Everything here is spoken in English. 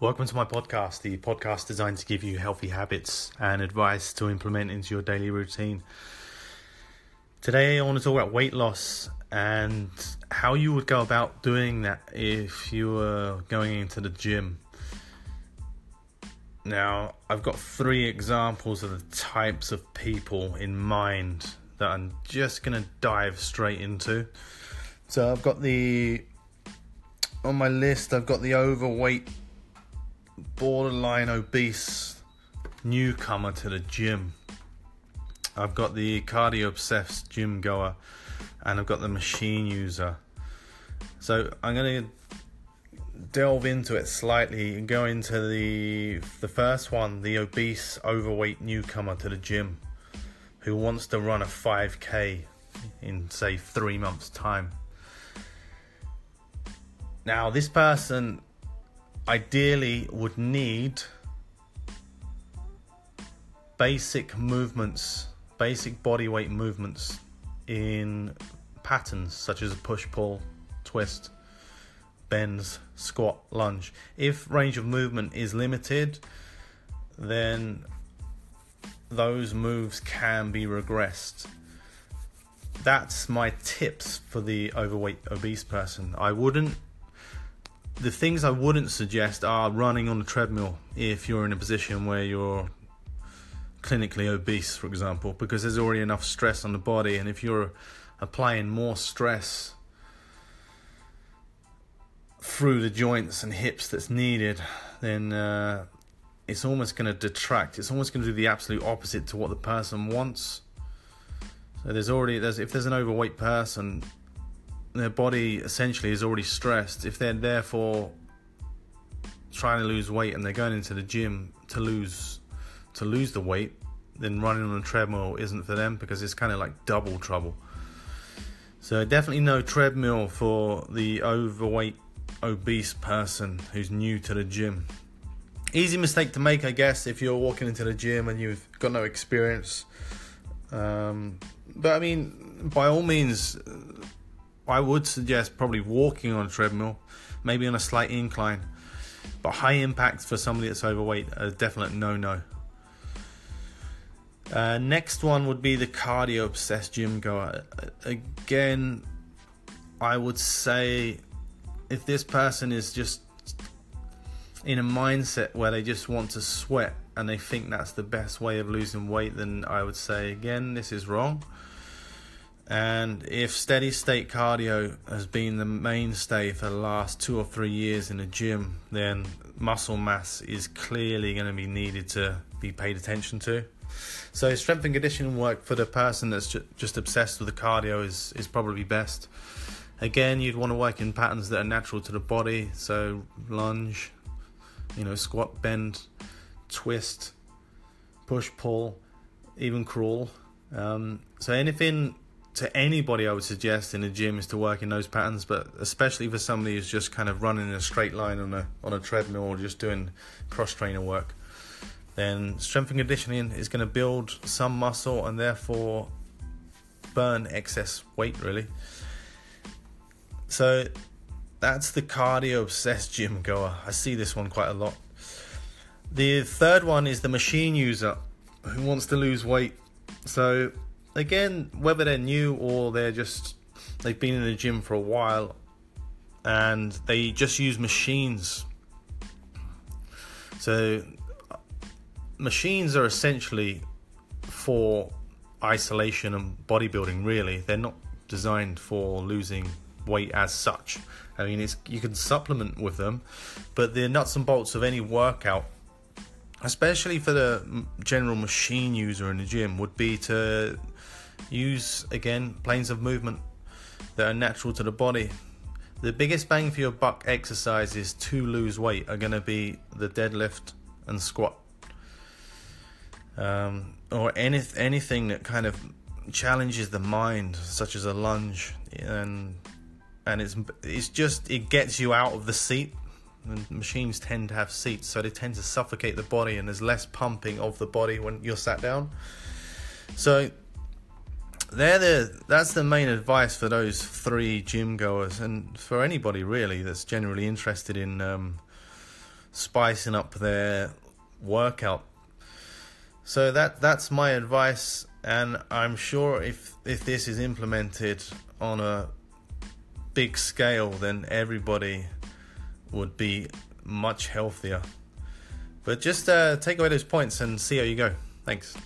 Welcome to my podcast, the podcast designed to give you healthy habits and advice to implement into your daily routine. Today, I want to talk about weight loss and how you would go about doing that if you were going into the gym. Now, I've got three examples of the types of people in mind that I'm just going to dive straight into. So, I've got the on my list, I've got the overweight borderline obese newcomer to the gym. I've got the cardio obsessed gym goer and I've got the machine user. So I'm going to delve into it slightly and go into the the first one, the obese overweight newcomer to the gym who wants to run a 5k in say 3 months time. Now this person ideally would need basic movements, basic body weight movements in patterns such as push, pull, twist, bends, squat, lunge. If range of movement is limited, then those moves can be regressed. That's my tips for the overweight obese person. I wouldn't the things I wouldn't suggest are running on a treadmill if you're in a position where you're clinically obese, for example, because there's already enough stress on the body, and if you're applying more stress through the joints and hips that's needed, then uh, it's almost going to detract. It's almost going to do the absolute opposite to what the person wants. So there's already there's if there's an overweight person, their body essentially is already stressed. If they're therefore trying to lose weight and they're going into the gym to lose to lose the weight, then running on a treadmill isn't for them because it's kind of like double trouble. So definitely no treadmill for the overweight obese person who's new to the gym. Easy mistake to make, I guess, if you're walking into the gym and you've got no experience. Um, but I mean, by all means, I would suggest probably walking on a treadmill, maybe on a slight incline. But high impact for somebody that's overweight, a definite no no. Uh, next one would be the cardio obsessed gym goer. Again, I would say if this person is just in a mindset where they just want to sweat and they think that's the best way of losing weight, then I would say again, this is wrong. And if steady state cardio has been the mainstay for the last two or three years in the gym, then muscle mass is clearly going to be needed to be paid attention to. So, strength and conditioning work for the person that's just obsessed with the cardio is, is probably best. Again, you'd want to work in patterns that are natural to the body, so lunge, you know, squat, bend, twist, push, pull, even crawl. Um, so, anything to anybody I would suggest in a gym is to work in those patterns, but especially for somebody who's just kind of running in a straight line on a on a treadmill or just doing cross trainer work, then strength and conditioning is going to build some muscle and therefore burn excess weight really. So that's the cardio obsessed gym goer. I see this one quite a lot. The third one is the machine user who wants to lose weight. So again, whether they're new or they're just they've been in the gym for a while and they just use machines. So machines are essentially for isolation and bodybuilding really. They're not designed for losing weight as such. I mean, it's you can supplement with them, but the nuts and bolts of any workout especially for the general machine user in the gym, would be to use again planes of movement that are natural to the body. The biggest bang for your buck exercises to lose weight are going to be the deadlift and squat, um, or any anything that kind of challenges the mind, such as a lunge, and and it's it's just it gets you out of the seat and machines tend to have seats, so they tend to suffocate the body, and there's less pumping of the body when you're sat down. So the that's the main advice for those three gym goers, and for anybody really that's generally interested in um, spicing up their workout. So that that's my advice, and I'm sure if if this is implemented on a big scale, then everybody would be much healthier. But just uh, take away those points and see how you go. Thanks.